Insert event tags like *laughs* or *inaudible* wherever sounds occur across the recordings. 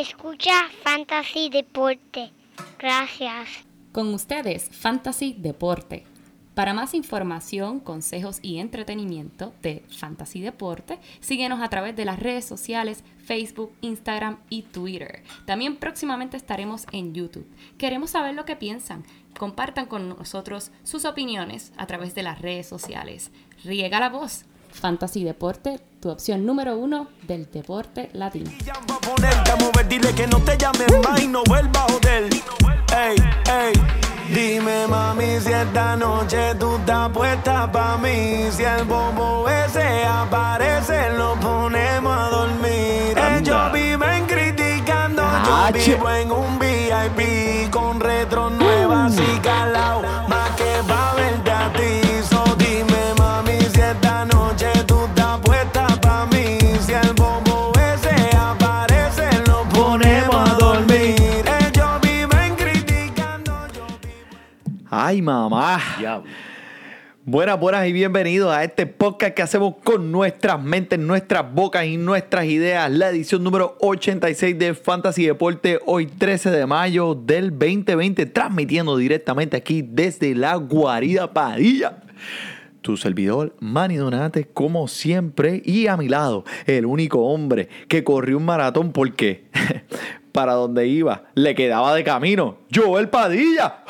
Escucha Fantasy Deporte. Gracias. Con ustedes, Fantasy Deporte. Para más información, consejos y entretenimiento de Fantasy Deporte, síguenos a través de las redes sociales Facebook, Instagram y Twitter. También próximamente estaremos en YouTube. Queremos saber lo que piensan. Compartan con nosotros sus opiniones a través de las redes sociales. Riega la voz. Fantasy Deporte, tu opción número uno del deporte latino. Dile que no te llames más y no vuelva a joder. Ey, ey. Dime mami si esta noche tú estás puesta pa' mí Si el bobo ese aparece lo ponemos a dormir Ellos viven criticando, yo vivo en un VIP Con Ay, mamá. Buenas, buenas y bienvenidos a este podcast que hacemos con nuestras mentes, nuestras bocas y nuestras ideas. La edición número 86 de Fantasy Deporte, hoy 13 de mayo del 2020, transmitiendo directamente aquí desde la guarida Padilla. Tu servidor, Manny Donate, como siempre, y a mi lado, el único hombre que corrió un maratón porque *laughs* para donde iba le quedaba de camino. Joel Padilla.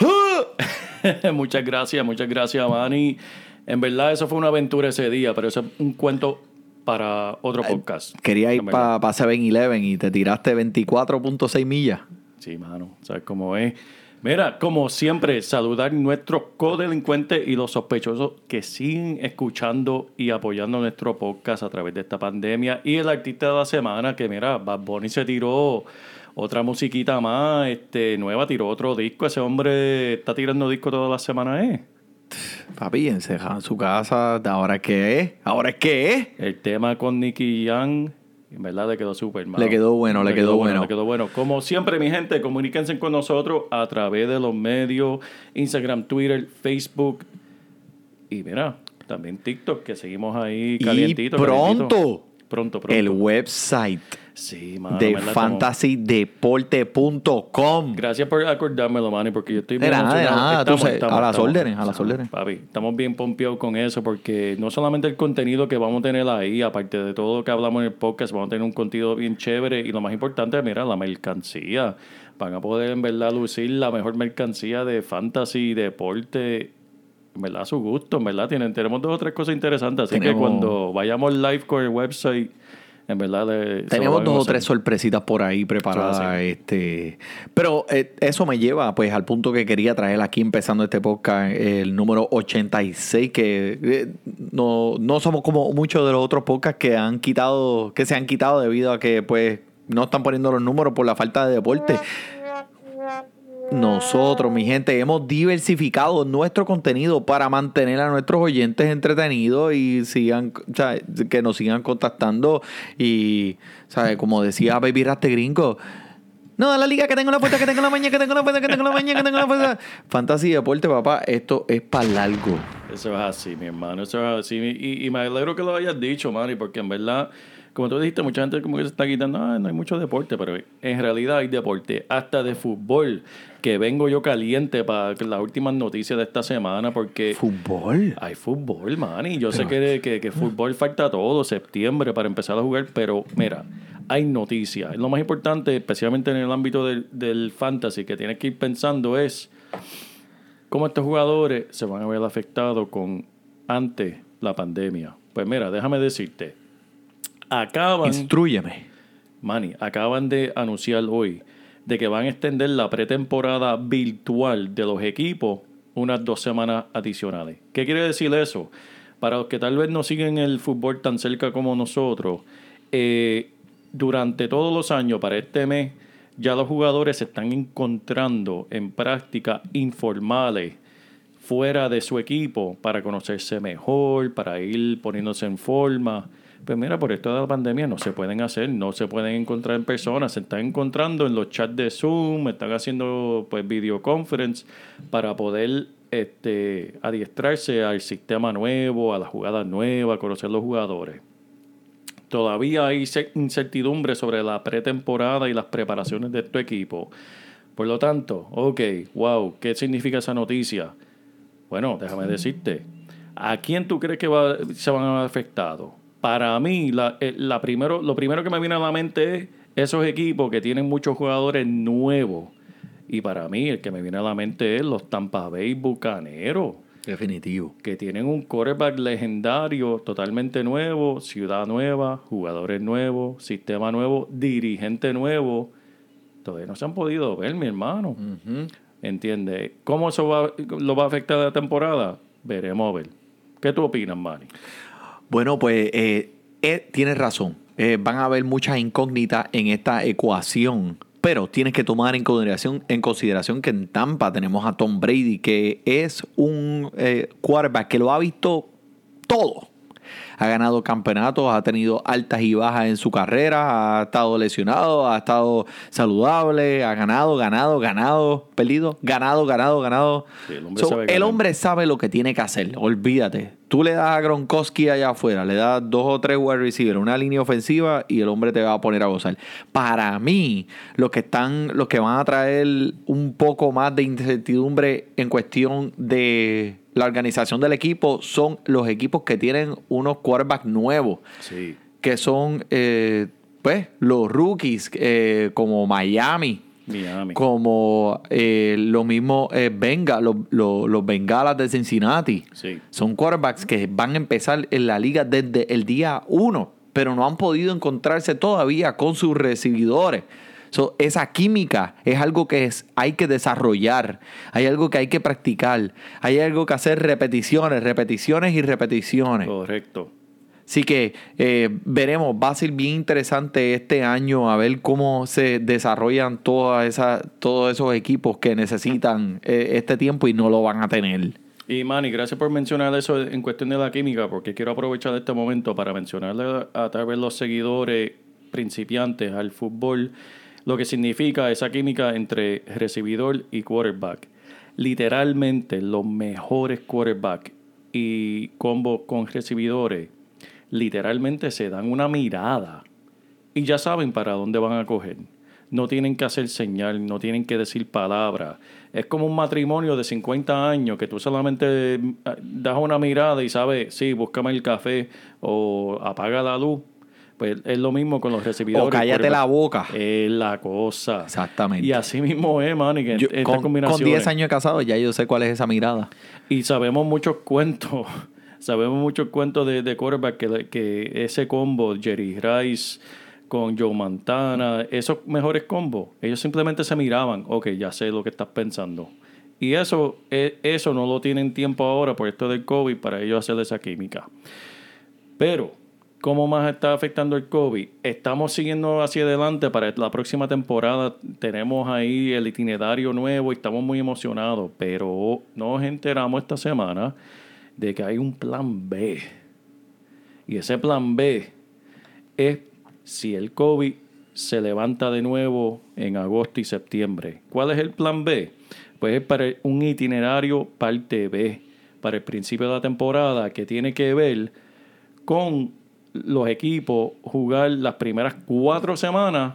*laughs* muchas gracias, muchas gracias, Manny. En verdad, eso fue una aventura ese día, pero eso es un cuento para otro podcast. Quería ir para 7-Eleven y te tiraste 24.6 millas. Sí, mano, ¿sabes cómo es? Mira, como siempre, saludar a nuestros codelincuentes y los sospechosos que siguen escuchando y apoyando nuestro podcast a través de esta pandemia. Y el artista de la semana, que mira, Bad Bunny se tiró otra musiquita más, este, nueva, tiró otro disco. Ese hombre está tirando disco toda la semana, ¿eh? Papi, encerrado en su casa. ¿Ahora qué es? ¿Ahora qué es? El tema con Nicky Young, en verdad le quedó súper mal. Le quedó bueno, le quedó bueno. Le quedó bueno. Como siempre, mi gente, comuníquense con nosotros a través de los medios, Instagram, Twitter, Facebook y mira, también TikTok, que seguimos ahí Y calientitos. pronto. Pronto, pronto. el website Sí, mano, de estamos- fantasydeporte.com. Gracias por acordármelo, Manny, porque yo estoy De bien nada, de emocionado. nada, tú sabes, a las órdenes, a las estamos, órdenes. Papi, estamos bien pompeados con eso porque no solamente el contenido que vamos a tener ahí, aparte de todo lo que hablamos en el podcast, vamos a tener un contenido bien chévere y lo más importante, mira, la mercancía. Van a poder en verdad lucir la mejor mercancía de fantasy, deporte, en verdad a su gusto, en verdad tienen, tenemos dos o tres cosas interesantes, así que cuando vayamos live con el website, en verdad le- Tenemos dos o tres sorpresitas por ahí preparadas. Este, pero eh, eso me lleva pues al punto que quería traer aquí empezando este podcast, el número 86, que eh, no, no somos como muchos de los otros podcasts que han quitado, que se han quitado debido a que pues no están poniendo los números por la falta de deporte. Nosotros, mi gente, hemos diversificado nuestro contenido para mantener a nuestros oyentes entretenidos y sigan, sea, que nos sigan contactando. Y, ¿sabes? Como decía Baby Raste Gringo. No, la liga que tengo la puerta, que tengo la mañana, que tengo la puerta, que tengo la mañana, que tengo la puerta. Fantasy Deporte, papá, esto es para largo. Eso es así, mi hermano. Eso es así. Y, y me alegro que lo hayas dicho, Manny, porque en verdad, como tú dijiste, mucha gente como que se está quitando, "Ah, no hay mucho deporte, pero en realidad hay deporte, hasta de fútbol, que vengo yo caliente para las últimas noticias de esta semana, porque Fútbol. hay fútbol, Manny. Yo sé que, que, que fútbol falta todo, septiembre, para empezar a jugar, pero mira, hay noticias. Lo más importante, especialmente en el ámbito del, del fantasy, que tienes que ir pensando es cómo estos jugadores se van a ver afectados con antes la pandemia. Pues mira, déjame decirte, acaban, Instrúyeme. Manny, acaban de anunciar hoy de que van a extender la pretemporada virtual de los equipos unas dos semanas adicionales. ¿Qué quiere decir eso? Para los que tal vez no siguen el fútbol tan cerca como nosotros, eh, durante todos los años, para este mes, ya los jugadores se están encontrando en prácticas informales fuera de su equipo para conocerse mejor, para ir poniéndose en forma. Pues mira, por esto de la pandemia no se pueden hacer, no se pueden encontrar en persona, se están encontrando en los chats de Zoom, están haciendo pues videoconference para poder este, adiestrarse al sistema nuevo, a la jugada nueva, conocer los jugadores. Todavía hay incertidumbre sobre la pretemporada y las preparaciones de tu equipo. Por lo tanto, ok, wow, ¿qué significa esa noticia? Bueno, déjame decirte, ¿a quién tú crees que se van a ver afectados? Para mí, la, eh, la primero, lo primero que me viene a la mente es esos equipos que tienen muchos jugadores nuevos. Y para mí, el que me viene a la mente es los Tampa Bay Bucaneros. Definitivo. Que tienen un quarterback legendario, totalmente nuevo, ciudad nueva, jugadores nuevos, sistema nuevo, dirigente nuevo. Todavía no se han podido ver, mi hermano. ¿Entiendes? ¿Cómo eso va, lo va a afectar la temporada? Veremos a ver. ¿Qué tú opinas, Manny? Bueno, pues eh, eh, tienes razón. Eh, van a haber muchas incógnitas en esta ecuación. Pero tienes que tomar en consideración, en consideración que en Tampa tenemos a Tom Brady, que es un quarterback que lo ha visto todo ha ganado campeonatos, ha tenido altas y bajas en su carrera, ha estado lesionado, ha estado saludable, ha ganado, ganado, ganado, perdido, ganado, ganado, ganado. el, hombre sabe lo que tiene que hacer, olvídate. Tú le das a Gronkowski allá afuera, le das dos o tres wide receivers, una línea ofensiva y el hombre te va a poner a gozar. Para mí, los que están, los que van a traer un poco más de incertidumbre en cuestión de la organización del equipo son los equipos que tienen unos quarterbacks nuevos. Que son, eh, pues, los rookies, eh, como Miami. Como eh, lo mismo Venga, los Bengalas de Cincinnati. Son quarterbacks que van a empezar en la liga desde el día uno, pero no han podido encontrarse todavía con sus recibidores esa química es algo que es, hay que desarrollar, hay algo que hay que practicar, hay algo que hacer repeticiones, repeticiones y repeticiones. Correcto. Así que eh, veremos, va a ser bien interesante este año a ver cómo se desarrollan todas esas, todos esos equipos que necesitan eh, este tiempo y no lo van a tener. Y Manny, gracias por mencionar eso en cuestión de la química, porque quiero aprovechar este momento para mencionarle a través de los seguidores principiantes al fútbol lo que significa esa química entre recibidor y quarterback. Literalmente los mejores quarterback y combo con recibidores, literalmente se dan una mirada y ya saben para dónde van a coger. No tienen que hacer señal, no tienen que decir palabras. Es como un matrimonio de 50 años que tú solamente eh, das una mirada y sabes, sí, búscame el café o apaga la luz pues es lo mismo con los recibidores. O cállate la boca. Es la cosa. Exactamente. Y así mismo es, man. Y que con, con 10 años de casado ya yo sé cuál es esa mirada. Y sabemos muchos cuentos. *laughs* sabemos muchos cuentos de, de quarterback que, que ese combo, Jerry Rice con Joe Montana, esos mejores combos, ellos simplemente se miraban. Ok, ya sé lo que estás pensando. Y eso, e, eso no lo tienen tiempo ahora por esto del COVID para ellos hacer esa química. Pero cómo más está afectando el COVID. Estamos siguiendo hacia adelante para la próxima temporada. Tenemos ahí el itinerario nuevo y estamos muy emocionados, pero nos enteramos esta semana de que hay un plan B. Y ese plan B es si el COVID se levanta de nuevo en agosto y septiembre. ¿Cuál es el plan B? Pues es para un itinerario parte B, para el principio de la temporada, que tiene que ver con los equipos jugar las primeras cuatro semanas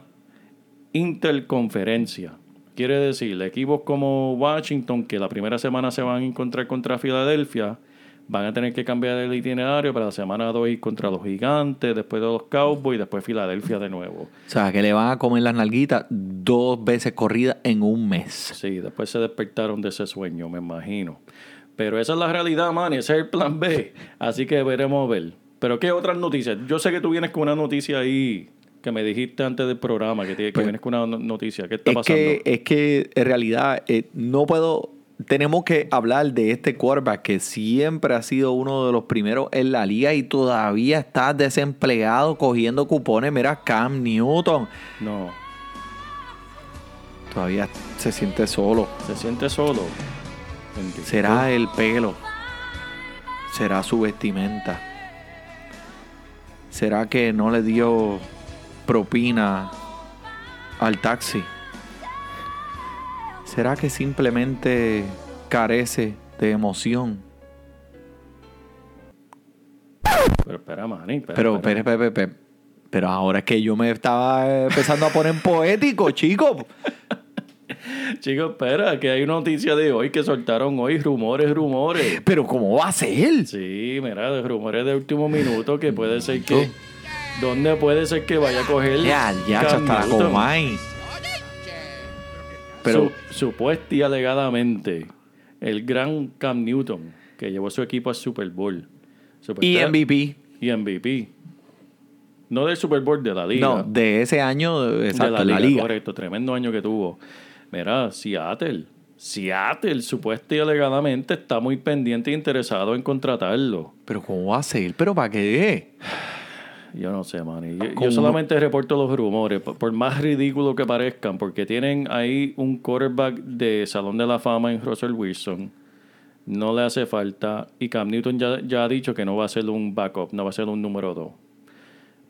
interconferencia. Quiere decir, equipos como Washington, que la primera semana se van a encontrar contra Filadelfia, van a tener que cambiar el itinerario para la semana 2 ir contra los gigantes, después de los Cowboys y después Filadelfia de nuevo. O sea, que le van a comer las nalguitas dos veces corrida en un mes. Sí, después se despertaron de ese sueño, me imagino. Pero esa es la realidad, man, ese es el plan B. Así que veremos a ver. Pero ¿qué otras noticias? Yo sé que tú vienes con una noticia ahí que me dijiste antes del programa, que, que pues, vienes con una noticia. ¿Qué está es pasando? Que, es que en realidad eh, no puedo... Tenemos que hablar de este quarterback que siempre ha sido uno de los primeros en la liga y todavía está desempleado cogiendo cupones. Mira, Cam Newton. No. Todavía se siente solo. Se siente solo. Será el pelo. Será su vestimenta. ¿Será que no le dio propina al taxi? ¿Será que simplemente carece de emoción? Pero espera, Manny. pero, espera, espera, espera. Pero ahora es que yo me estaba empezando a poner poético, chico. Chicos, espera, que hay una noticia de hoy que soltaron hoy rumores, rumores. Pero ¿cómo va a ser? Sí, mira, de rumores de último minuto que puede ser que... ¿Dónde puede ser que vaya a coger Ya, ya, hasta la? Comay. Pero, Su- supuesta y alegadamente, el gran Cam Newton, que llevó su equipo al Super Bowl. y MVP. Y MVP. No del Super Bowl, de la liga. No, de ese año, exacto, de la liga. Correcto, tremendo año que tuvo. Mira, Seattle. Seattle, supuesta y alegadamente, está muy pendiente e interesado en contratarlo. Pero ¿cómo va a ser? ¿Pero para qué? Yo no sé, man. Yo, yo solamente reporto los rumores, por, por más ridículo que parezcan, porque tienen ahí un quarterback de Salón de la Fama en Russell Wilson. No le hace falta. Y Cam Newton ya, ya ha dicho que no va a ser un backup, no va a ser un número 2.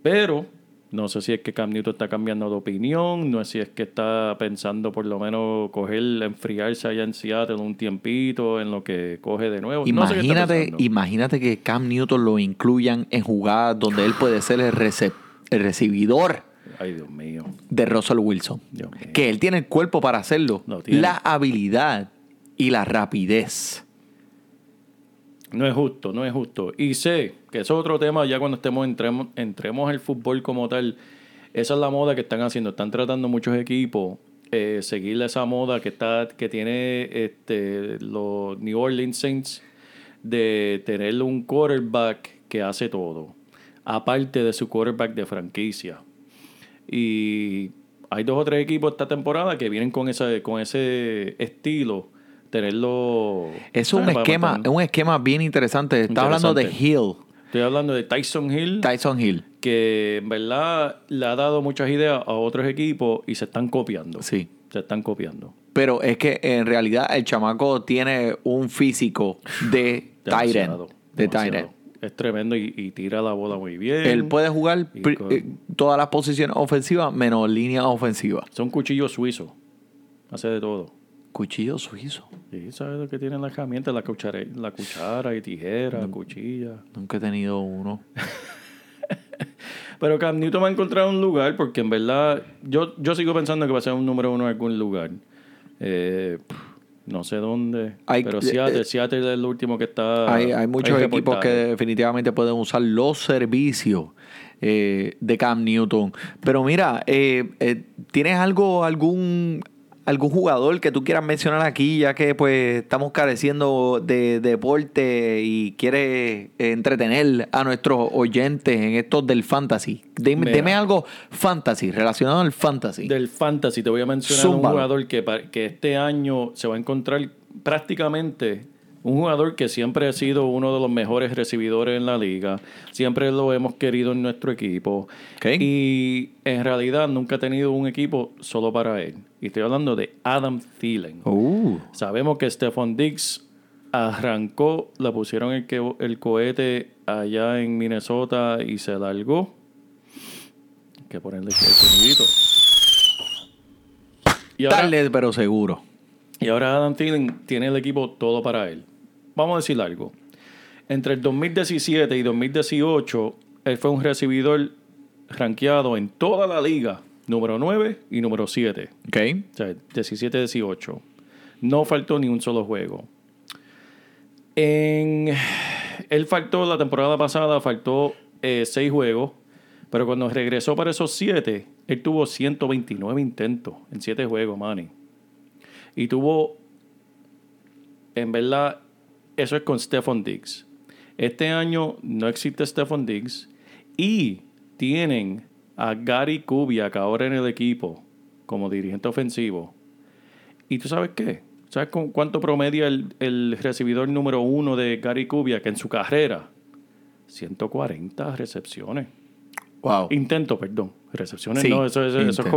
Pero no sé si es que Cam Newton está cambiando de opinión, no sé si es que está pensando por lo menos coger, enfriarse allá en Seattle un tiempito en lo que coge de nuevo. No sé Imagínate, imagínate que Cam Newton lo incluyan en jugadas donde él puede ser el, rece- el recibidor Ay, Dios mío. de Russell Wilson. Dios mío. Que él tiene el cuerpo para hacerlo. La habilidad y la rapidez. No es justo, no es justo. Y sé que eso es otro tema ya cuando estemos entremos, entremos al fútbol como tal. Esa es la moda que están haciendo. Están tratando muchos equipos eh, seguir esa moda que está que tiene este los New Orleans Saints de tener un quarterback que hace todo, aparte de su quarterback de franquicia. Y hay dos o tres equipos esta temporada que vienen con ese con ese estilo tenerlo Es un ¿sabes? Para esquema, es un esquema bien interesante. Está hablando de. Hill, Estoy hablando de Tyson Hill, Tyson Hill. que en verdad le ha dado muchas ideas a otros equipos y se están copiando. Sí. Se están copiando. Pero es que en realidad el chamaco tiene un físico de *laughs* Tyrant. De. Tyrant. Es tremendo y, y tira la bola muy bien. Él puede jugar con- eh, todas las posiciones ofensivas menos línea ofensiva. Son cuchillos suizos. Hace de todo. Cuchillo suizo. Sí, ¿sabes lo que tienen las herramientas? La cuchara, la cuchara y tijera, cuchilla. Nunca he tenido uno. *laughs* Pero Cam Newton va a encontrar un lugar porque en verdad yo, yo sigo pensando que va a ser un número uno en algún lugar. Eh, no sé dónde. Hay- pero Seattle, eh, Seattle es el último que está. hay, hay muchos equipos que definitivamente pueden usar los servicios eh, de Cam Newton. Pero mira, eh, ¿tienes algo, algún, algún jugador que tú quieras mencionar aquí, ya que pues estamos careciendo de, deporte y quieres entretener a nuestros oyentes en estos del fantasy? Dime, Mira. deme algo fantasy, relacionado al fantasy. Del fantasy, te voy a mencionar un jugador que, este año se va a encontrar prácticamente un jugador que siempre ha sido uno de los mejores recibidores en la liga. Siempre lo hemos querido en nuestro equipo. Y en realidad nunca ha tenido un equipo solo para él. Y estoy hablando de Adam Thielen. Uh, Sabemos que Stephon Diggs arrancó, le pusieron el, que, el cohete allá en Minnesota y se largó. Hay que ponerle el sonidito. Y ahora, tarde pero seguro. y ahora Adam Thielen tiene el equipo todo para él. Vamos a decir algo. Entre el 2017 y 2018, él fue un recibidor rankeado en toda la liga, número 9 y número 7. Ok. O sea, 17-18. No faltó ni un solo juego. En, él faltó la temporada pasada, faltó eh, seis juegos, pero cuando regresó para esos siete, él tuvo 129 intentos en siete juegos, Manny. Y tuvo, en verdad, eso es con Stephon Diggs. Este año no existe Stephon Diggs y tienen a Gary Kubiak ahora en el equipo como dirigente ofensivo. ¿Y tú sabes qué? ¿Sabes cuánto promedia el, el recibidor número uno de Gary Kubiak en su carrera? 140 recepciones. Wow. Intento, perdón. Recepciones Sí, no, eso, eso- eso es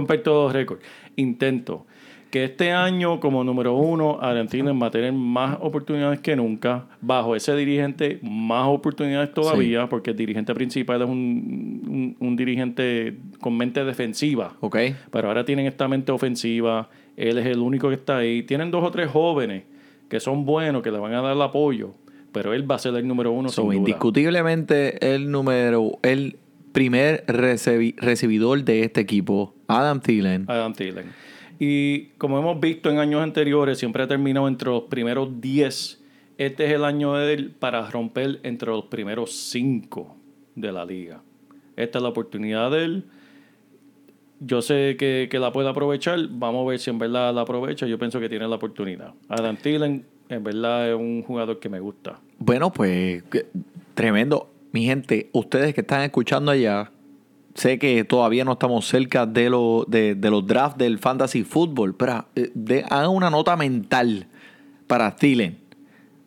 récords. Intento. Que este año, como número uno, Argentina va a tener más oportunidades que nunca. Bajo ese dirigente, más oportunidades todavía, porque el dirigente principal es un, un- un dirigente con mente defensiva. Ok. Pero ahora tienen esta mente ofensiva. Él es el único que está ahí. Tienen dos o tres jóvenes que son buenos, que le van a dar el apoyo. Pero él va a ser el número uno So, sin duda. indiscutiblemente el número, el primer recibidor de este equipo, Adam Thielen. Adam Thielen. Y como hemos visto en años anteriores, siempre ha terminado entre los primeros 10. Este es el año de él para romper entre los primeros 5 de la liga. Esta es la oportunidad de él. Yo sé que, que la puede aprovechar. Vamos a ver si en verdad la aprovecha. Yo pienso que tiene la oportunidad. Adam Thielen, en verdad, es un jugador que me gusta. Bueno, pues tremendo. Mi gente, ustedes que están escuchando allá, sé que todavía no estamos cerca de, lo, de, los drafts del fantasy fútbol, pero eh, de- hagan una nota mental para Thielen.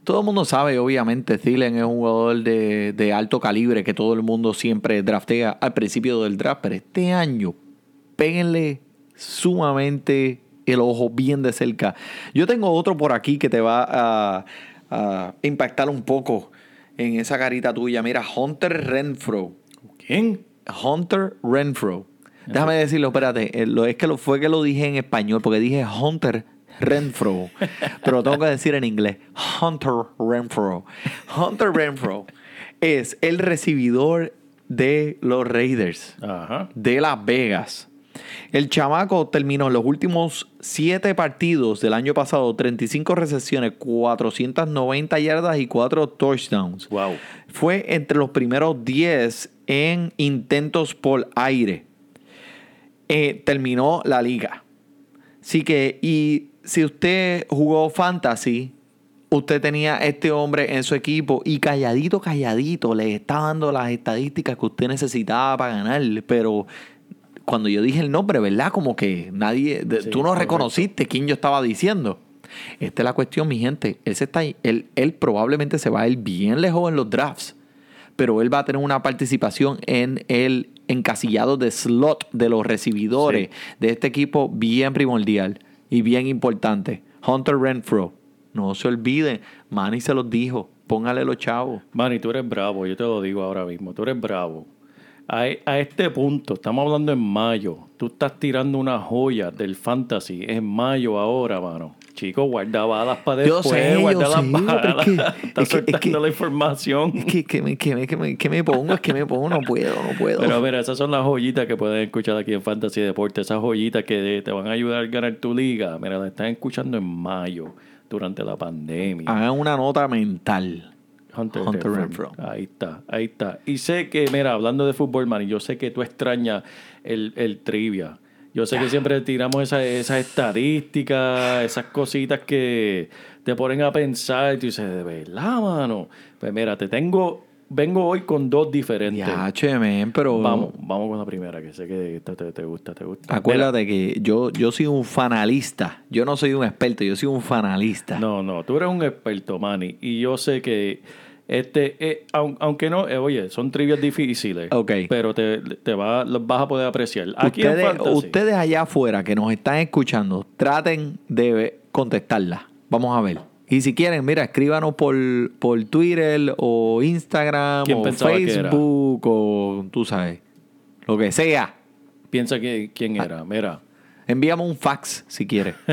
Todo el mundo sabe, obviamente, Thielen es un jugador de, de alto calibre que todo el mundo siempre draftea al principio del draft, pero este año, péguenle sumamente el ojo bien de cerca. Yo tengo otro por aquí que te va a, a impactar un poco en esa carita tuya. Mira, Hunter Renfro. ¿Quién? Hunter Renfro. Déjame decirlo, espérate. eh, Es que lo, fue que lo dije en español, porque dije Hunter Renfro. *laughs* pero lo tengo que decir en inglés. Hunter Renfro. Hunter Renfro es el recibidor de los Raiders Ajá. de Las Vegas. El chamaco terminó en los últimos siete partidos del año pasado, 35 recepciones, 490 yardas y 4 touchdowns. Wow. Fue entre los primeros 10 en intentos por aire. Eh, terminó la liga. Así que, y si usted jugó fantasy, usted tenía este hombre en su equipo y calladito, calladito, le estaba dando las estadísticas que usted necesitaba para ganar. Pero cuando yo dije el nombre, ¿verdad? Como que nadie, Sí, tú no reconociste quién yo estaba diciendo. Esta es la cuestión, mi gente. Él, se está, él, él probablemente se va a ir bien lejos en los drafts, pero él va a tener una participación en el encasillado de slot de los recibidores de este equipo bien primordial y bien importante. Hunter Renfro. No se olviden, Manny se los dijo. Póngale los chavos. Manny, tú eres bravo, yo te lo digo ahora mismo, tú eres bravo. A, a este punto, estamos hablando en mayo, tú estás tirando una joya del fantasy en mayo ahora, mano. Chico, guarda balas para Yo después, yo guarda las sé, pero es balas. que- Estás es que- es soltando que- la información. Es que, me, que me pongo, es que me pongo, no puedo, no puedo. Pero mira, esas son las joyitas que pueden escuchar aquí en Fantasy Deporte. Esas joyitas que te van a ayudar a ganar tu liga. Mira, las están escuchando en mayo, durante la pandemia. Hagan una nota mental. Hunter, Hunter Renfro. Ahí está, ahí está. Y sé que, mira, hablando de fútbol, man, yo sé que tú extrañas el, el trivia. Yo sé que siempre tiramos esa- esas estadísticas, esas cositas que te ponen a pensar y tú dices, de verdad, mano. Pues mira, te tengo, vengo hoy con dos diferentes. Ya, che, pero... Vamos, vamos con la primera, que sé que esta te, te gusta, te gusta. Acuérdate que yo, yo soy un fanalista. Yo no soy un experto, yo soy un fanalista. No, no, tú eres un experto, Manny, y yo sé que este, eh, aun- aunque no, eh, oye, son trivias difíciles, Ok. pero te, te va, vas a poder apreciar. Aquí en ustedes, Fantasy, ustedes allá afuera que nos están escuchando, traten de contestarla. Vamos a ver. Y si quieren, mira, escríbanos por, por Twitter o Instagram ¿Quién o? Facebook o tú sabes, lo que sea. piensa que quién Ah. era. Mira, Envíame un fax si quieres. *laughs*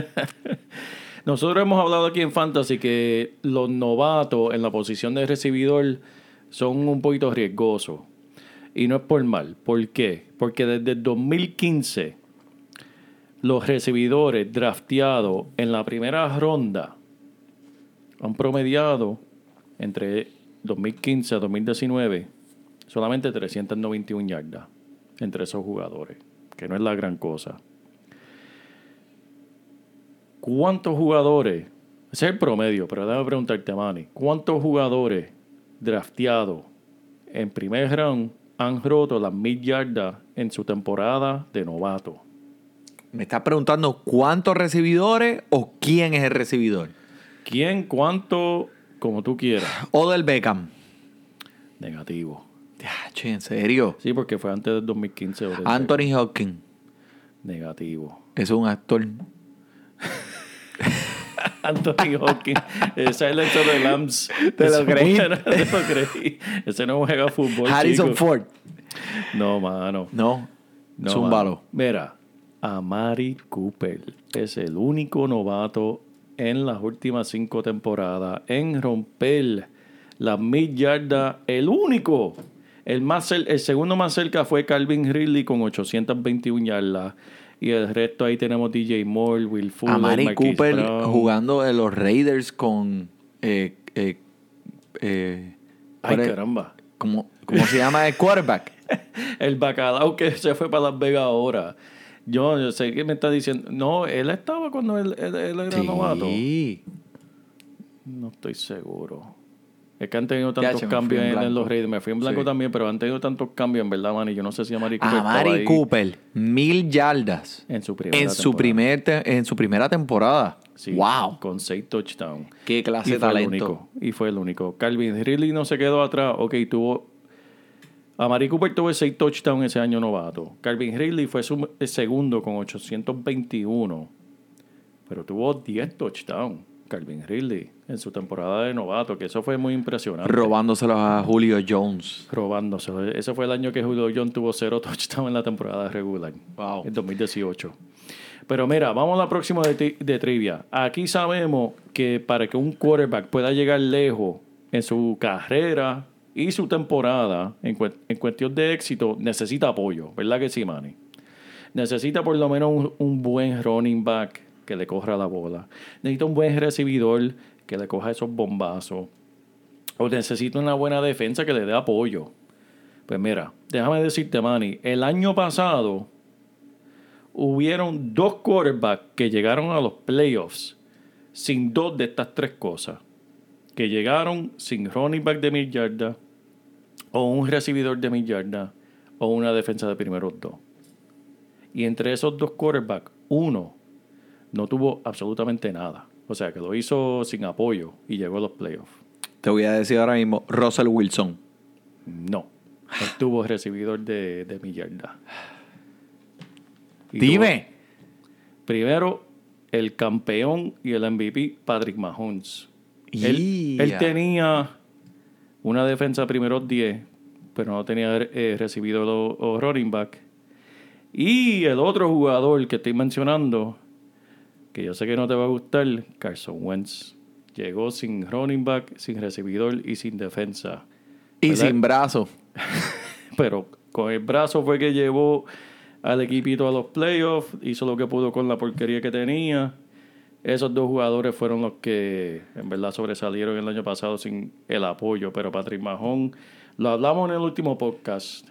nosotros hemos hablado aquí en Fantasy que los novatos en la posición de recibidor son un poquito riesgosos. Y no es por mal. ¿Por qué? Porque desde el 2015 los recibidores drafteados en la primera ronda han promediado entre 2015 a 2019 solamente 391 yardas entre esos jugadores, que no es la gran cosa. ¿Cuántos jugadores? Ese es el promedio, pero déjame preguntarte, Manny. ¿Cuántos jugadores drafteados en primer round han roto las mil yardas en su temporada de novato? Me estás preguntando cuántos recibidores o quién es el recibidor. ¿Quién, cuánto, como tú quieras? O del Beckham. Negativo. Che, en serio. Sí, porque fue antes del 2015. o del- Anthony Hopkins Negativo. es un actor. *laughs* Anthony Hopkins. Ese es el hecho de Lambs. Te lo Ese creí. bueno, Te lo creí. Ese no juega fútbol. Harrison chico. Ford. No, mano. No. No, Zúmbalo. mano. Mira, Amari Cooper es el único novato en las últimas cinco temporadas en romper las mil yardas. El único. El, más cer- el segundo más cerca fue Calvin Ridley con 821 yardas. Y el resto ahí tenemos DJ Moore, Will Fuller, Amari Cooper Brown. jugando en los Raiders con. Eh, eh, eh, Ay, caramba. ¿Cómo, cómo se llama el quarterback? *laughs* El bacalao que se fue para Las Vegas ahora. Yo, yo sé que me está diciendo. No, él estaba cuando él, él- él era novato. Sí. No estoy seguro. Es que han tenido tantos cambios en en, en blanco. los Raiders. Me fui en blanco Sí. también, pero han tenido tantos cambios, en verdad, man. Y yo no sé si Amari Cooper estaba Amari ahí Cooper, mil yardas en su primera en su, temporada. primer te- en su primera temporada. Sí, ¡Wow! Con seis touchdowns. ¡Qué clase y de fue el talento! único. Y fue el único. Calvin Ridley no se quedó atrás. Ok, tuvo. Amari Cooper tuvo seis touchdowns ese año novato. Calvin Ridley fue su segundo con 821. Pero tuvo 10 touchdowns. Calvin Ridley en su temporada de novato, que eso fue muy impresionante. Robándoselos a Julio Jones. Robándose. Ese fue el año que Julio John tuvo cero *laughs* touchdowns en la temporada regular. Wow. En 2018. Pero mira, vamos a la próxima de, de trivia. Aquí sabemos que para que un quarterback pueda llegar lejos en su carrera y su temporada, en, cu- en cuestión de éxito, necesita apoyo. ¿Verdad que sí, Manny? Necesita por lo menos un, un buen running back que le corra la bola. Necesita un buen recibidor que le coja esos bombazos. O necesita una buena defensa que le dé apoyo. Pues mira, déjame decirte, Manny, el año pasado hubieron dos quarterbacks que llegaron a los playoffs sin dos de estas tres cosas. Que llegaron sin running back de mil yardas, o un recibidor de mil yardas, o una defensa de primeros dos. Y entre esos dos quarterbacks, uno no tuvo absolutamente nada. O sea, que lo hizo sin apoyo y llegó a los playoffs. Te voy a decir ahora mismo, Russell Wilson. No. No tuvo recibidor de, de mi yarda. Y Dime. tuvo primero, el campeón y el MVP, Patrick Mahomes. Él, tenía una defensa primeros 10, pero no tenía eh, recibido los los running back. Y el otro jugador que estoy mencionando, que yo sé que no te va a gustar, Carson Wentz. Llegó sin running back, sin recibidor y sin defensa. Y ¿Verdad? sin brazo. *laughs* Pero con el brazo fue que llevó al equipito a los playoffs, hizo lo que pudo con la porquería que tenía. Esos dos jugadores fueron los que en verdad sobresalieron el año pasado sin el apoyo, pero Patrick Mahon, lo hablamos en el último podcast.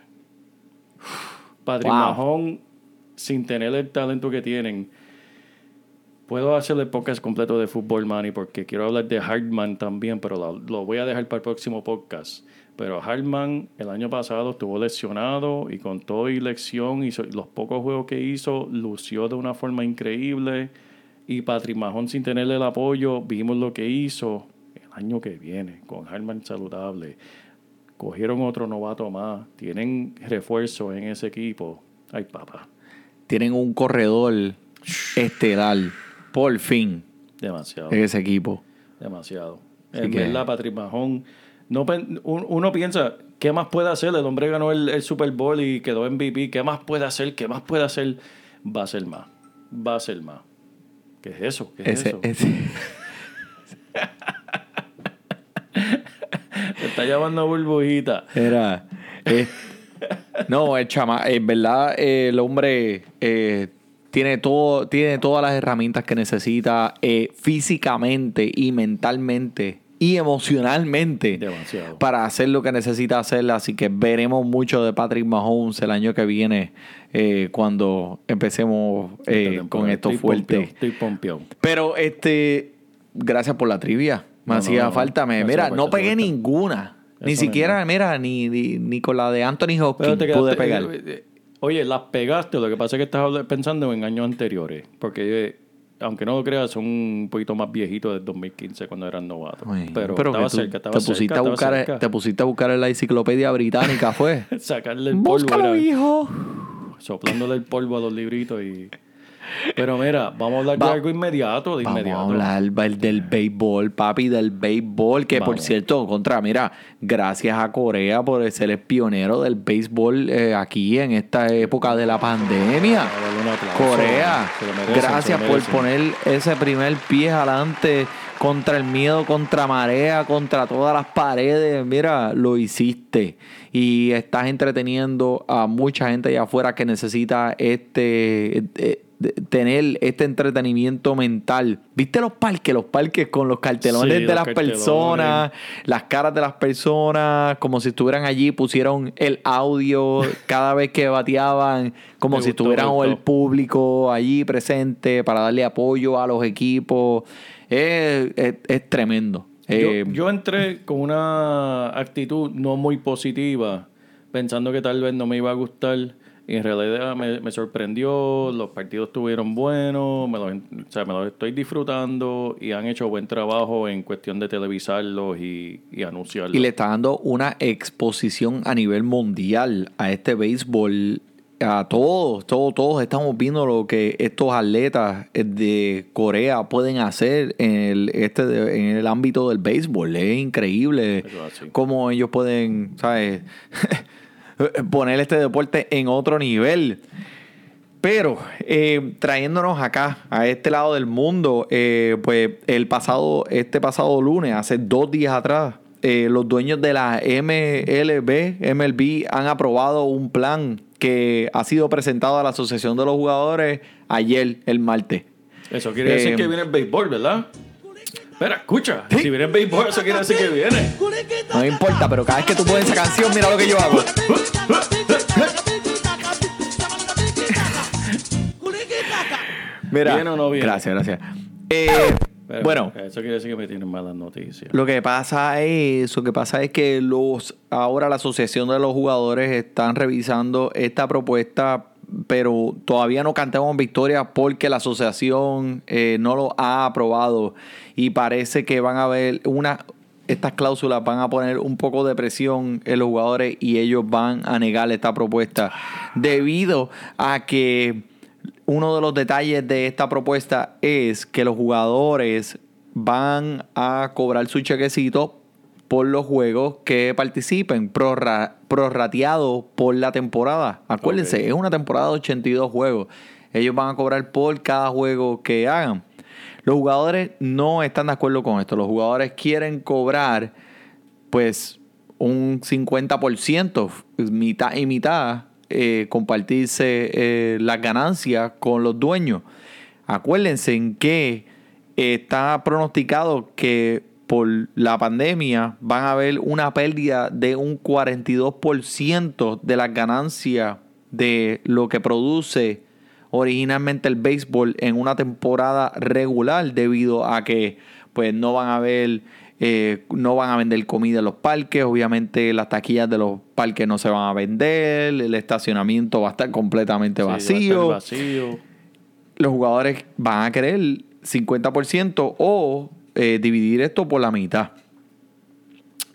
Patrick Wow. Mahon, sin tener el talento que tienen, puedo hacer el podcast completo de fútbol, Manny, porque quiero hablar de Hartman también, pero lo, voy a dejar para el próximo podcast. Pero Hartman el año pasado estuvo lesionado y con todo y lección y los pocos juegos que hizo, lució de una forma increíble. Y Patrick Mahon sin tenerle el apoyo, vimos lo que hizo el año que viene con Hartman saludable. Cogieron otro novato más, tienen refuerzo en ese equipo. Ay, papá, Tienen un corredor estelar. Por fin. demasiado. En ese equipo. Demasiado. Así en que- verdad, Patrick Mahon. No, uno piensa, ¿qué más puede hacer? El hombre ganó el, el Super Bowl y quedó MVP. ¿Qué más puede hacer? ¿Qué más puede hacer? Va a ser más. Va a ser más. ¿Qué es eso? ¿Qué es Ese, eso? ese- Te *laughs* está llamando burbujita. Era. eh, no, el chama, en verdad, eh, el hombre eh, tiene todo, tiene todas las herramientas que necesita eh, físicamente y mentalmente y emocionalmente Demasiado. para hacer lo que necesita hacer. Así que veremos mucho de Patrick Mahomes el año que viene eh, cuando empecemos eh, con esto Estoy fuerte. Estoy pompeado. Pero este, gracias por la trivia. Me No, hacía no, falta. Me, mira, no pegué ninguna. Ni siquiera, mismo. mira, ni, ni, ni con la de Anthony Hopkins pude pegar. Oye, las pegaste. Lo que pasa es que estás pensando en años anteriores. Porque, aunque no lo creas, son un poquito más viejitos del 2015 cuando eran novatos. Pero, que estaba cerca, estaba te cerca. pusiste, a estaba buscar, cerca. te pusiste a buscar en la enciclopedia británica, fue. *laughs* Sacarle el polvo. Búscalo, era- hijo. soplándole el polvo a los libritos y Pero mira, vamos a hablar de algo inmediato, de Vamos inmediato. a hablar del béisbol, papi, del béisbol, que por Vamos. cierto, contra, mira, gracias a Corea por ser el pionero del béisbol eh, aquí en esta época de la pandemia. Vamos. Corea, merecen, gracias por poner ese primer pie adelante contra el miedo, contra marea, contra todas las paredes. Mira, lo hiciste. Y estás entreteniendo a mucha gente allá afuera que necesita este... eh, tener este entretenimiento mental. ¿Viste los parques? Los parques con los cartelones Sí, de los las cartelones. personas, las caras de las personas, como si estuvieran allí, pusieron el audio cada vez que bateaban, como Me si estuvieran el público allí presente para darle apoyo a los equipos. Es, es- es tremendo. Eh, yo, yo entré con una actitud no muy positiva, pensando que tal vez no me iba a gustar. Y en realidad me, me sorprendió, los partidos estuvieron buenos, me los, o sea, me los estoy disfrutando y han hecho buen trabajo en cuestión de televisarlos y, y anunciarlos. y le está dando una exposición a nivel mundial a este béisbol. A todos, todos, todos estamos viendo lo que estos atletas de Corea pueden hacer en el, este, en el ámbito del béisbol. Es increíble cómo ellos pueden, ¿sabes? *laughs* poner este deporte en otro nivel. Pero eh, trayéndonos acá, a este lado del mundo, eh, pues el pasado, este pasado lunes, hace dos días atrás, eh, los dueños de la MLB, MLB han aprobado un plan que ha sido presentado a la Asociación de los Jugadores ayer, el martes. Eso quiere decir Eh, que viene el béisbol, ¿verdad? Espera, escucha. Si viene el béisbol, eso quiere decir que viene. No me importa, pero cada vez que tú pones esa canción, mira lo que yo hago. *laughs* Mira, ¿Viene o no viene? gracias, gracias. Eh, Bueno, Eso quiere decir que me tienen malas noticias. Lo que pasa es, lo que pasa es que los ahora la asociación de los jugadores están revisando esta propuesta, pero todavía no cantamos victoria porque la asociación eh, no lo ha aprobado. Y parece que van a haber una estas cláusulas van a poner un poco de presión en los jugadores y ellos van a negar esta propuesta. Debido a que uno de los detalles de esta propuesta es que los jugadores van a cobrar su chequecito por los juegos que participen, prorra- prorrateado por la temporada. Acuérdense, es una temporada de 82 juegos. Ellos van a cobrar por cada juego que hagan. Los jugadores no están de acuerdo con esto. Los jugadores quieren cobrar, pues, un 50%, mitad y mitad, eh, compartirse eh, las ganancias con los dueños. Acuérdense en que está pronosticado que por la pandemia van a haber una pérdida de un 42% de las ganancias de lo que produce originalmente el béisbol en una temporada regular debido a que pues no van a ver eh, no van a vender comida en los parques obviamente las taquillas de los parques no se van a vender el estacionamiento va a estar completamente Sí, va a estar vacío vacío. los jugadores van a querer 50% o eh, dividir esto por la mitad.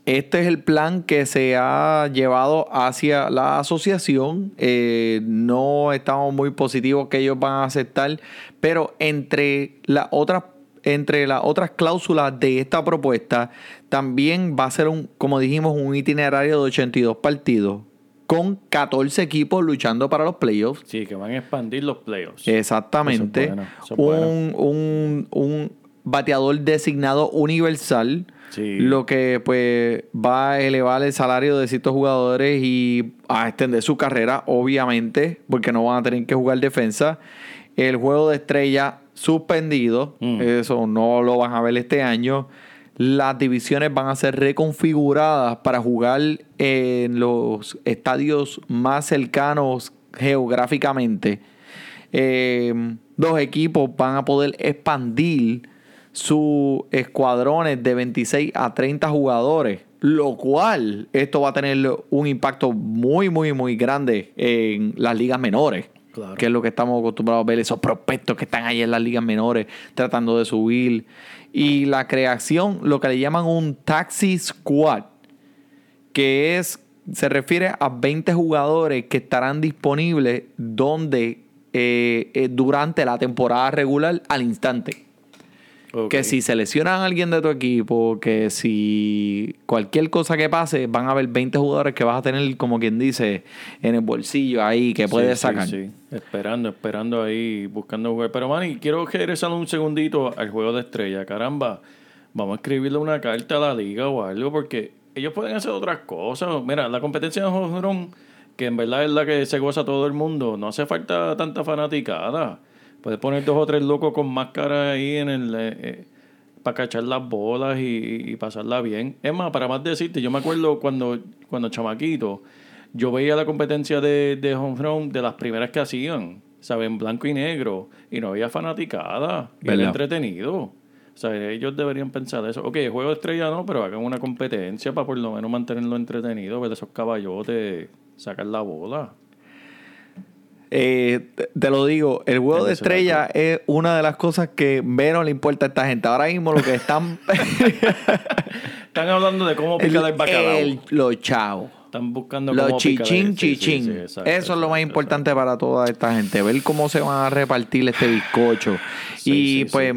Este es el plan que se ha llevado hacia la asociación. Eh, no estamos muy positivos que ellos van a aceptar, pero entre las otras entre las otras cláusulas de esta propuesta, también va a ser un, como dijimos, un itinerario de 82 partidos con 14 equipos luchando para los playoffs. Sí, que van a expandir los playoffs. Exactamente. Eso es bueno, eso es bueno. un, un- un bateador designado universal. Sí. Lo que pues va a elevar el salario de ciertos jugadores y a extender su carrera, obviamente, porque no van a tener que jugar defensa. El juego de estrella suspendido, Mm. eso no lo van a ver este año. Las divisiones van a ser reconfiguradas para jugar en los estadios más cercanos geográficamente. Eh, los equipos van a poder expandir sus escuadrones de 26 a 30 jugadores, lo cual esto va a tener un impacto muy, muy, muy grande en las ligas menores. Que es lo que estamos acostumbrados a ver, esos prospectos que están ahí en las ligas menores tratando de subir. Y la creación, lo que le llaman un taxi squad, que es, se refiere a 20 jugadores que estarán disponibles donde eh, eh, durante la temporada regular al instante. Que si seleccionan a alguien de tu equipo, que si cualquier cosa que pase, van a haber 20 jugadores que vas a tener, como quien dice, en el bolsillo ahí, que Sí, puedes sí, sacar. sí. Esperando, esperando ahí, buscando jugar. Pero, Manny, quiero regresar un segundito al juego de estrella. Caramba, vamos a escribirle una carta a la liga o algo, porque ellos pueden hacer otras cosas. Mira, la competencia de run, que en verdad es la que se goza todo el mundo, no hace falta tanta fanaticada. Puedes poner dos o tres locos con máscara ahí en el... eh, para cachar las bolas y, y pasarla bien. Es más, para más decirte, yo me acuerdo cuando, cuando chamaquito, yo veía la competencia de, de home run de las primeras que hacían, ¿sabes? En blanco y negro, y no había fanaticada, y era entretenido. O sea, ellos deberían pensar eso. Ok, juego de estrella no, pero hagan una competencia para por lo menos mantenerlo entretenido, ver esos caballotes, sacar la bola. Eh, te- lo digo, el juego El de estrella es una de las cosas que menos le importa a esta gente. Ahora mismo lo que están... *laughs* Están hablando de cómo picar el, bacalao. el- los chavos. Están buscando Los cómo picar chichín, el- sí, sí, chichín. sí, exacto, Eso es lo más exacto, importante para toda esta gente. Ver cómo se van a repartir este bizcocho. Y pues,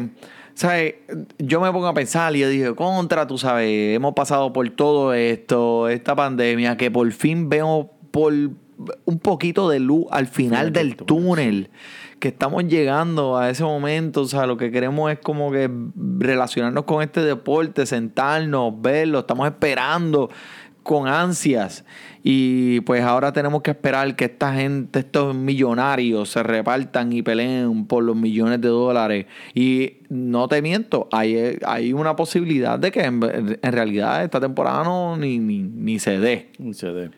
¿sabes? Yo me pongo a pensar y yo dije, contra, tú sabes, hemos pasado por todo esto, esta pandemia, que por fin vemos por un poquito de luz al final Final del túnel. Que estamos llegando a ese momento, o sea, lo que queremos es como que relacionarnos con este deporte, sentarnos, verlo, estamos esperando con ansias. Y pues ahora tenemos que esperar que esta gente, estos millonarios, se repartan y peleen por los millones de dólares. Y no te miento, hay, hay una posibilidad de que en, en realidad esta temporada no ni, ni. Ni se dé, ni se dé.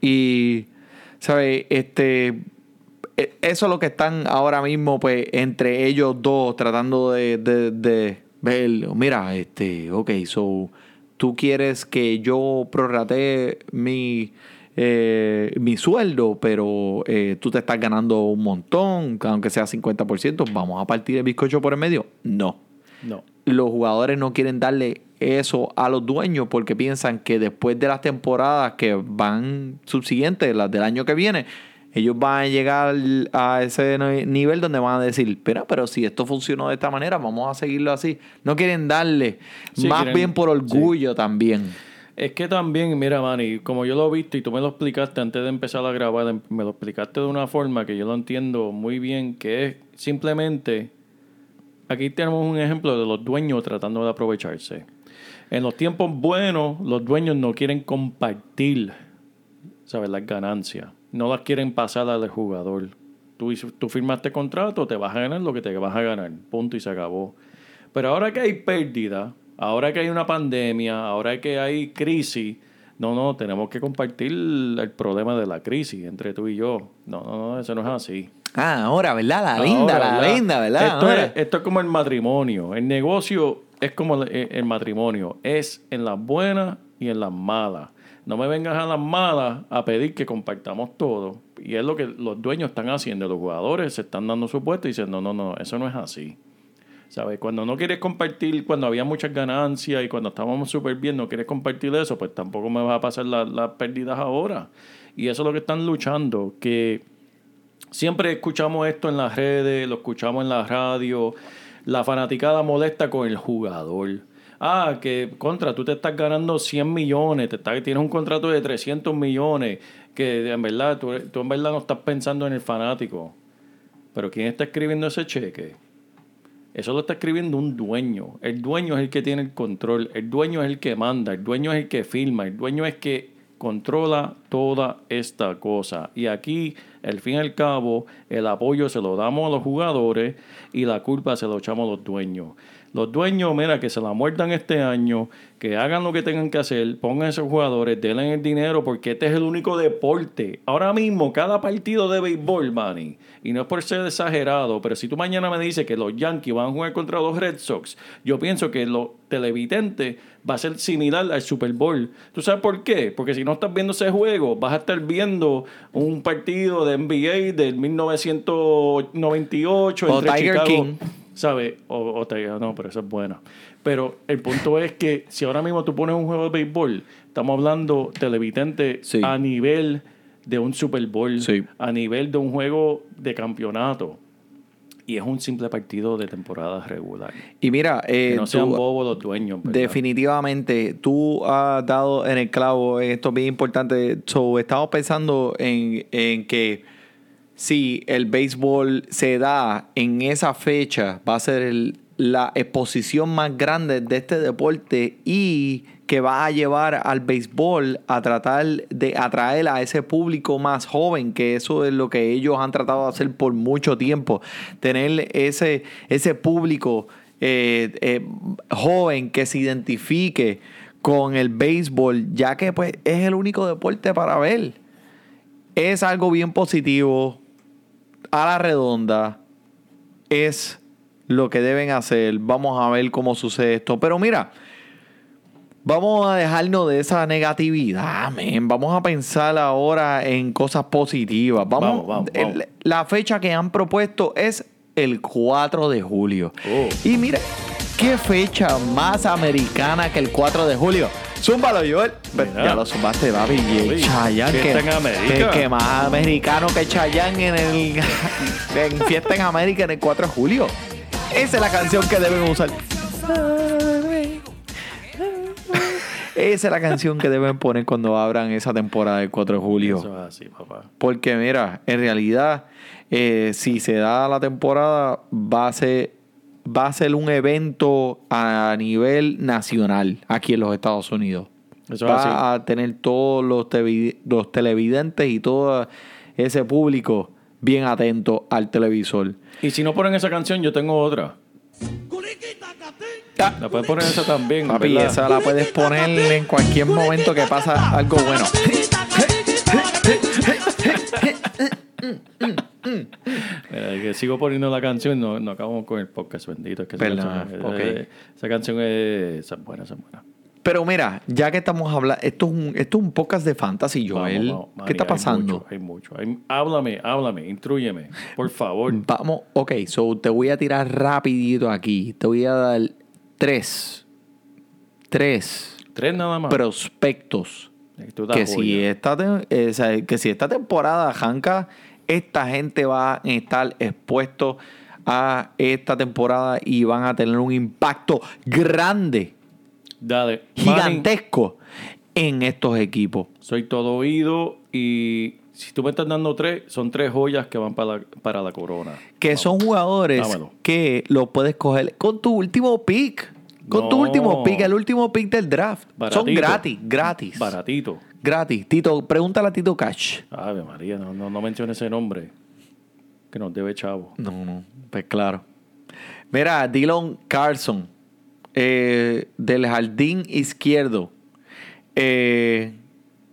Y, ¿sabes? Este, e- eso es lo que están ahora mismo, pues, entre ellos dos, tratando de, de, de ver, mira, este, ok, so, tú quieres que yo prorratee mi, eh, mi sueldo, pero eh, tú te estás ganando un montón, aunque sea 50%, vamos a partir el bizcocho por el medio. No No. los jugadores no quieren darle eso a los dueños porque piensan que después de las temporadas que van subsiguientes, las del año que viene, ellos van a llegar a ese ni- nivel donde van a decir, espera, pero si esto funcionó de esta manera, vamos a seguirlo así. No quieren darle, Sí, más quieren- bien por orgullo también. Es que también, mira, Manny, como yo lo he visto y tú me lo explicaste antes de empezar a grabar, em- me lo explicaste de una forma que yo lo entiendo muy bien, que es simplemente, aquí tenemos un ejemplo de los dueños tratando de aprovecharse. En los tiempos buenos, los dueños no quieren compartir, ¿sabes? Las ganancias. No las quieren pasar al jugador. Tú, tú firmaste contrato, te vas a ganar lo que te vas a ganar. Punto y se acabó. Pero ahora que hay pérdida, ahora que hay una pandemia, ahora que hay crisis, no, no, tenemos que compartir el problema de la crisis entre tú y yo. No, no, no, eso no es así. Ah, ahora, ¿verdad? La Ahora, linda, la linda, ¿verdad? Esto es, esto es como el matrimonio. El negocio es como el, matrimonio. Es en las buenas y en las malas. No me vengas a las malas a pedir que compartamos todo. Y es lo que los dueños están haciendo. Los jugadores se están dando su puesto y dicen, no, no, no, eso no es así. ¿Sabes? Cuando no quieres compartir, cuando había muchas ganancias y cuando estábamos súper bien, no quieres compartir eso, pues tampoco me vas a pasar la- las pérdidas ahora. Y eso es lo que están luchando, que siempre escuchamos esto en las redes, lo escuchamos en la radio, la fanaticada molesta con el jugador. Ah, que contra, tú te estás ganando 100 millones, te tienes un contrato de 300 millones, que en verdad, tú, tú en verdad no estás pensando en el fanático. Pero ¿quién está escribiendo ese cheque? Eso lo está escribiendo un dueño. El dueño es el que tiene el control. El dueño es el que manda. El dueño es el que firma. El dueño es que controla toda esta cosa. Y aquí, al fin y al cabo, el apoyo se lo damos a los jugadores y la culpa se lo echamos a los dueños. Los dueños, mira, que se la muerdan este año, que hagan lo que tengan que hacer, pongan a esos jugadores, denle el dinero, porque este es el único deporte. Ahora mismo, cada partido de béisbol, Manny, y no es por ser exagerado, pero si tú mañana me dices que los Yankees van a jugar contra los Red Sox, yo pienso que lo televidente va a ser similar al Super Bowl. ¿Tú sabes por qué? Porque si no estás viendo ese juego, vas a estar viendo un partido de NBA del 1998 O entre Tiger Chicago. King. ¿Sabes? O, o te no, pero eso es buena. Pero el punto es que si ahora mismo tú pones un juego de béisbol, estamos hablando televidente Sí. a nivel de un Super Bowl, Sí. a nivel de un juego de campeonato. Y es un simple partido de temporada regular. Y mira, eh, Que no sean tú- bobos los dueños. ¿verdad? definitivamente tú has dado en el clavo, esto es bien importante. So, estamos pensando en, en que si el béisbol se da en esa fecha, va a ser el- la exposición más grande de este deporte y que va a llevar al béisbol a tratar de atraer a ese público más joven, que eso es lo que ellos han tratado de hacer por mucho tiempo, tener ese, ese público eh, eh, joven que se identifique con el béisbol, ya que pues es el único deporte para ver. Es algo bien positivo, a la redonda, es lo que deben hacer. Vamos a ver cómo sucede esto. Pero mira, vamos a dejarnos de esa negatividad. Vamos a pensar ahora en cosas positivas. Vamos, Vamos, vamos, el- vamos. La fecha que han propuesto es el 4 de julio. Oh. Y mira, qué fecha más americana que el 4 de julio. Zúmbalo, Joel. Mira. Ya lo zumbaste, papi. Y Chayanne, que, fiesta en América. que- que más americano que Chayanne en el *laughs* en Fiesta en América en el 4 de julio. Esa es la canción que deben usar. Esa es la canción que deben poner cuando abran esa temporada del 4 de julio. Eso es así, papá. Porque mira, en realidad, eh, si se da la temporada, va a ser, va a ser un evento a nivel nacional aquí en los Estados Unidos. Eso es va así. a tener todos los, televi- los televidentes y todo ese público bien atento al televisor. Y si no ponen esa canción, yo tengo otra. La pueden poner esa también. Papi, ¿verdad? esa la puedes poner en cualquier momento que pasa algo bueno. *laughs* Eh, que sigo poniendo la canción, no, no acabamos con el podcast bendito. Es que esa, Verdad, canción, ok. eh, esa canción es, es buena, es buena. Pero mira, ya que estamos hablando, esto es un, esto es un podcast de fantasy, Joel. Vamos, vamos, ¿Qué está pasando? Hay mucho, hay mucho. Hay- háblame, háblame, intrúyeme, por favor. Vamos, ok, so te voy a tirar rapidito aquí. Te voy a dar tres, tres Tres nada más. prospectos que si, esta, eh, que si esta temporada arranca, esta gente va a estar expuesto a esta temporada y van a tener un impacto grande, Dale. Manny, gigantesco en estos equipos. soy todo oído y si tú me estás dando tres, son tres joyas que van para la, para la corona. Que son jugadores Dámelo. que los puedes coger con tu último pick. Con tu último pick, el último pick del draft. Son gratis, gratis. Baratito. Gratis. Tito, pregúntale a Tito Cash. Ave María, no, no, no menciones ese nombre. Que nos debe chavo. No, no, pues claro. Mira, Dylan Carson, eh, del jardín izquierdo. Eh,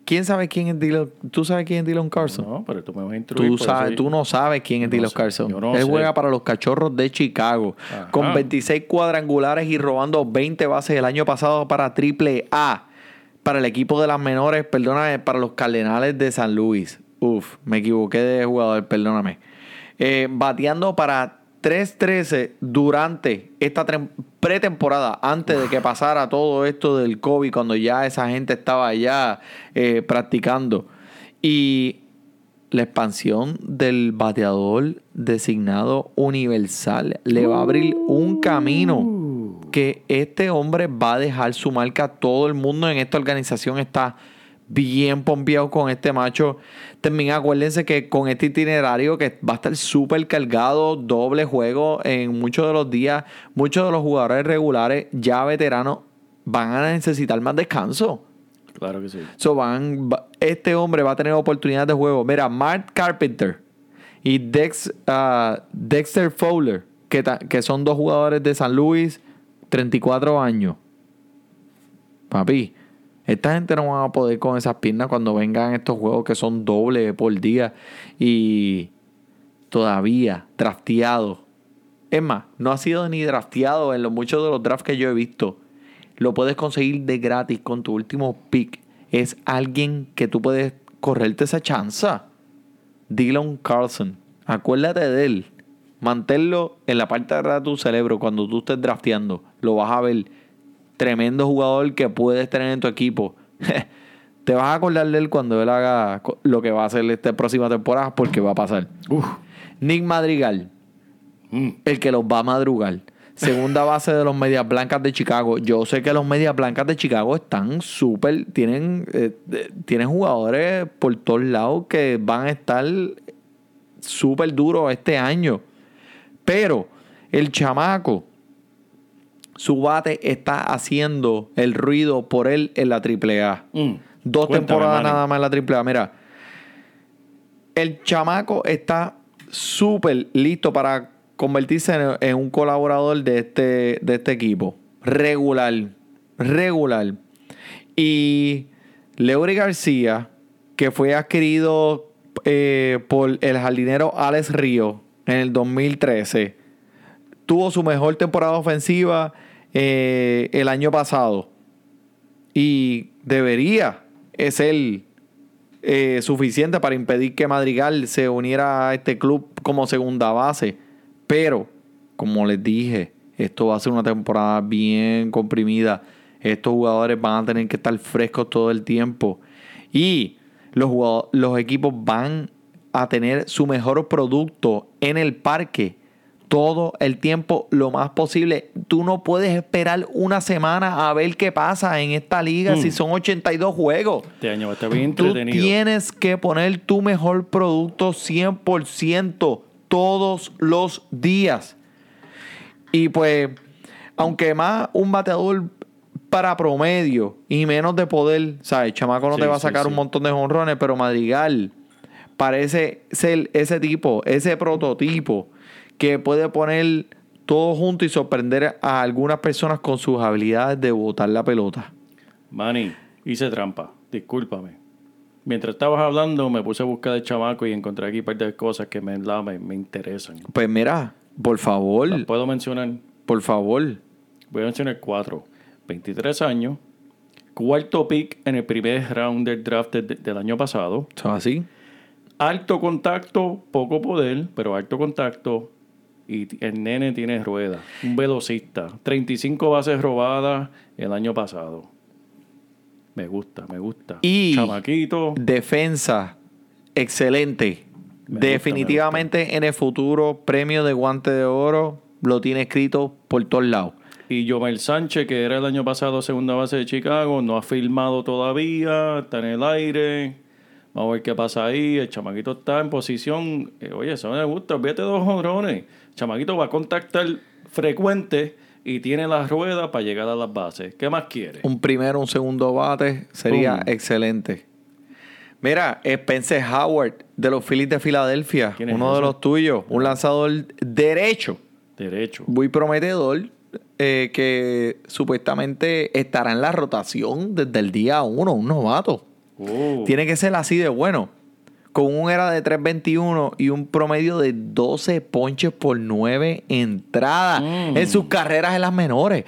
¿Quién sabe quién es Dylan? ¿Tú sabes quién es Dylan Carson? No, pero tú me vas a instruir. Tú, por sabes, tú no sabes quién es no Dylan sé, Carson. yo no Él sé. juega para los cachorros de Chicago. Ajá. Con 26 cuadrangulares y robando 20 bases el año pasado para Triple A. Para el equipo de las menores, perdóname, para los Cardenales de San Luis. Uf, me equivoqué de jugador, perdóname. Eh, bateando para 3-13 durante esta pretemporada, antes de que pasara todo esto del COVID, cuando ya esa gente estaba ya eh, practicando. Y la expansión del bateador designado universal le va a abrir un camino que este hombre va a dejar su marca. Todo el mundo en esta organización está bien pompeado con este macho. También acuérdense que con este itinerario que va a estar súper cargado, doble juego en muchos de los días, muchos de los jugadores regulares ya veteranos van a necesitar más descanso. Claro que sí. So van, va- este hombre va a tener oportunidades de juego. Mira, Mark Carpenter y Dex, ah, Dexter Fowler, que, ta- que son dos jugadores de San Luis, 34 años. Papi, esta gente no va a poder con esas piernas cuando vengan estos juegos que son doble por día y todavía drafteado. Es más, no ha sido ni drafteado en los muchos de los drafts que yo he visto. Lo puedes conseguir de gratis con tu último pick. Es alguien que tú puedes correrte esa chanza. Dylan Carlson. Acuérdate de él. Manténlo en la parte de atrás de tu cerebro cuando tú estés drafteando. Lo vas a ver. Tremendo jugador que puedes tener en tu equipo. *laughs* te vas a acordar de él cuando él haga lo que va a hacer esta próxima temporada porque va a pasar. Uf. Nick Madrigal, Mm. el que los va a madrugar. Segunda base de los Medias Blancas de Chicago. Yo sé que los Medias Blancas de Chicago están súper. Tienen, eh, tienen jugadores por todos lados que van a estar súper duros este año. Pero el chamaco, su bate está haciendo el ruido por él en la AAA. Mm. Dos Cuéntame, temporadas Manny. nada más en la AAA. Mira, el chamaco está súper listo para convertirse en, en un colaborador de este, de este equipo. Regular. Regular. Y Leury García, que fue adquirido eh, por el jardinero Alex Río en el 2013, tuvo su mejor temporada ofensiva eh, el año pasado. Y debería ser eh, suficiente para impedir que Madrigal se uniera a este club como segunda base. Pero, como les dije, esto va a ser una temporada bien comprimida. Estos jugadores van a tener que estar frescos todo el tiempo. Y los, los equipos van a tener su mejor producto en el parque todo el tiempo lo más posible. Tú no puedes esperar una semana a ver qué pasa en esta liga Mm. si son 82 juegos. Este año va a estar bien Tú entretenido. tienes que poner tu mejor producto 100% todos los días. Y pues, aunque más un bateador para promedio y menos de poder, ¿sabes? Chamaco no Sí, te va a sí, sacar sí. un montón de jonrones, pero Madrigal parece ser ese tipo, ese prototipo que puede poner todo junto y sorprender a algunas personas con sus habilidades de botar la pelota. Manny, hice trampa. Discúlpame. Mientras estabas hablando, me puse a buscar de chamaco y encontré aquí un par de cosas que me, la- me, me interesan. Pues mira, por favor, Las puedo mencionar. por favor. Voy a mencionar cuatro. 23 años. Cuarto pick en el primer round del draft de- del año pasado. ¿Son así? Alto contacto, poco poder, pero alto contacto. Y el nene tiene rueda. Un velocista. 35 bases robadas el año pasado. Me gusta, me gusta. Y- Chamaquito. Defensa, excelente. Me gusta, Definitivamente en el futuro, premio de guante de oro lo tiene escrito por todos lados. Y Yomel Sánchez, que era el año pasado segunda base de Chicago, no ha firmado todavía, está en el aire. Vamos a ver qué pasa ahí. El chamaquito está en posición. eh, oye, eso me gusta. Olvídate dos jonrones. El chamaquito va a contactar frecuente y tiene las ruedas para llegar a las bases. ¿Qué más quiere? Un primero, un segundo bate sería Boom. excelente. Mira, Spencer Howard de los Phillies de Filadelfia, ¿Quién es uno de los tuyos, un lanzador derecho, Derecho. muy prometedor, eh, que supuestamente estará en la rotación desde el día uno, un novato. Oh. Tiene que ser así de bueno. Con un era de 3.21 y un promedio de 12 ponches por 9 entradas Mm. en sus carreras en las menores.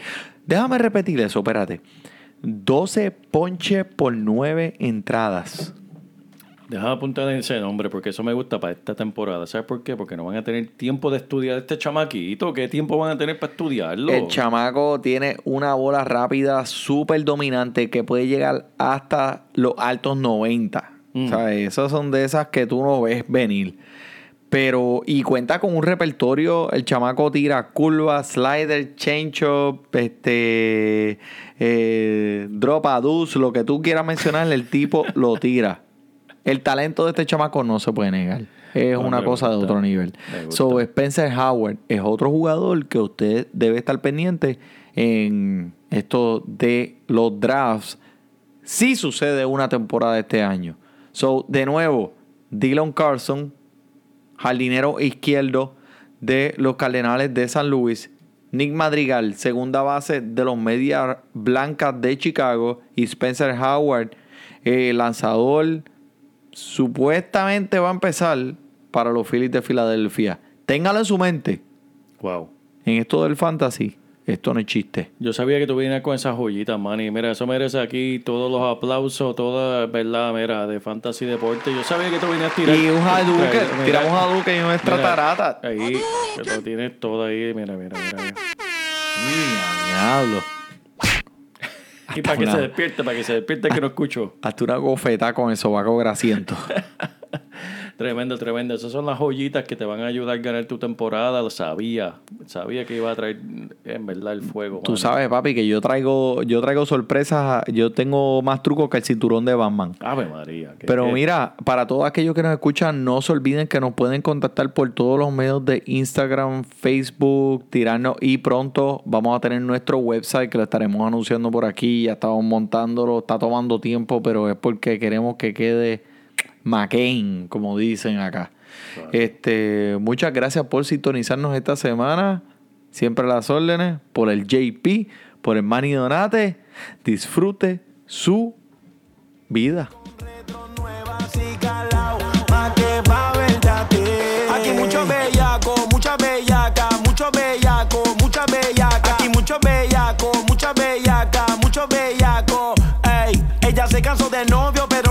Déjame repetir eso, espérate. 12 ponches por 9 entradas. Deja de apuntar ese nombre porque eso me gusta para esta temporada. ¿Sabes por qué? Porque no van a tener tiempo de estudiar este chamaquito. ¿Qué tiempo van a tener para estudiarlo? El chamaco tiene una bola rápida súper dominante que puede llegar hasta los altos 90. Mm. ¿Sabes? Esas son de esas que tú no ves venir. Pero, y cuenta con un repertorio. El chamaco tira curva, slider, changeup, este, eh, drop a deuce, lo que tú quieras mencionar, el tipo lo tira. El talento de este chamaco no se puede negar. Es una cosa de otro nivel. So, Spencer Howard es otro jugador que usted debe estar pendiente en esto de los drafts. Si sucede una temporada este año. So, de nuevo, Dylan Carson, jardinero izquierdo de los Cardenales de San Luis. Nick Madrigal, segunda base de los Medias Blancas de Chicago. Y Spencer Howard, eh, lanzador, supuestamente va a empezar para los Phillies de Filadelfia. Téngalo en su mente. Wow. En esto del fantasy, esto no es chiste. Yo sabía que tú vienes con esas joyitas, Manny. Mira, eso merece aquí todos los aplausos, toda, ¿verdad? Mira, de Fantasy Deporte. Yo sabía que tú venías a tirar. Y un Hadouken, tiramos un Hadouken y una mira, extratarata. Ahí, que lo tienes todo ahí. Mira, mira, mira. mira. Mira, diablo. Y para que se despierte, para que se despierte que no escucho. Hazte una gofeta con el sobaco grasiento. *laughs* Tremendo, tremendo. Esas son las joyitas que te van a ayudar a ganar tu temporada. Lo sabía. Sabía que iba a traer en verdad el fuego. Tú sabes, papi, que yo traigo, yo traigo sorpresas. Yo tengo más trucos que el cinturón de Batman. Ave María. Pero mira, para todos aquellos que nos escuchan, no se olviden que nos pueden contactar por todos los medios de Instagram, Facebook, tirarnos y pronto vamos a tener nuestro website que lo estaremos anunciando por aquí. Ya estamos montándolo, está tomando tiempo, pero es porque queremos que quede McCain, como dicen acá. Este, muchas gracias por sintonizarnos esta semana. Siempre las órdenes. Por el JP, por el Manny Donate. Disfrute su vida. Aquí mucho bellaco, mucha bellaca, mucho bellaco, mucha bellaca. Aquí mucho bellaco, mucha bellaca, mucho bellaco. Ey, ella se cansó de novio, pero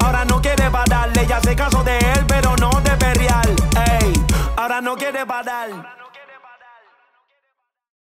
Ahora no quiere darle. Ella se cansó de él, pero no de perial. Ey, ahora no quiere parar.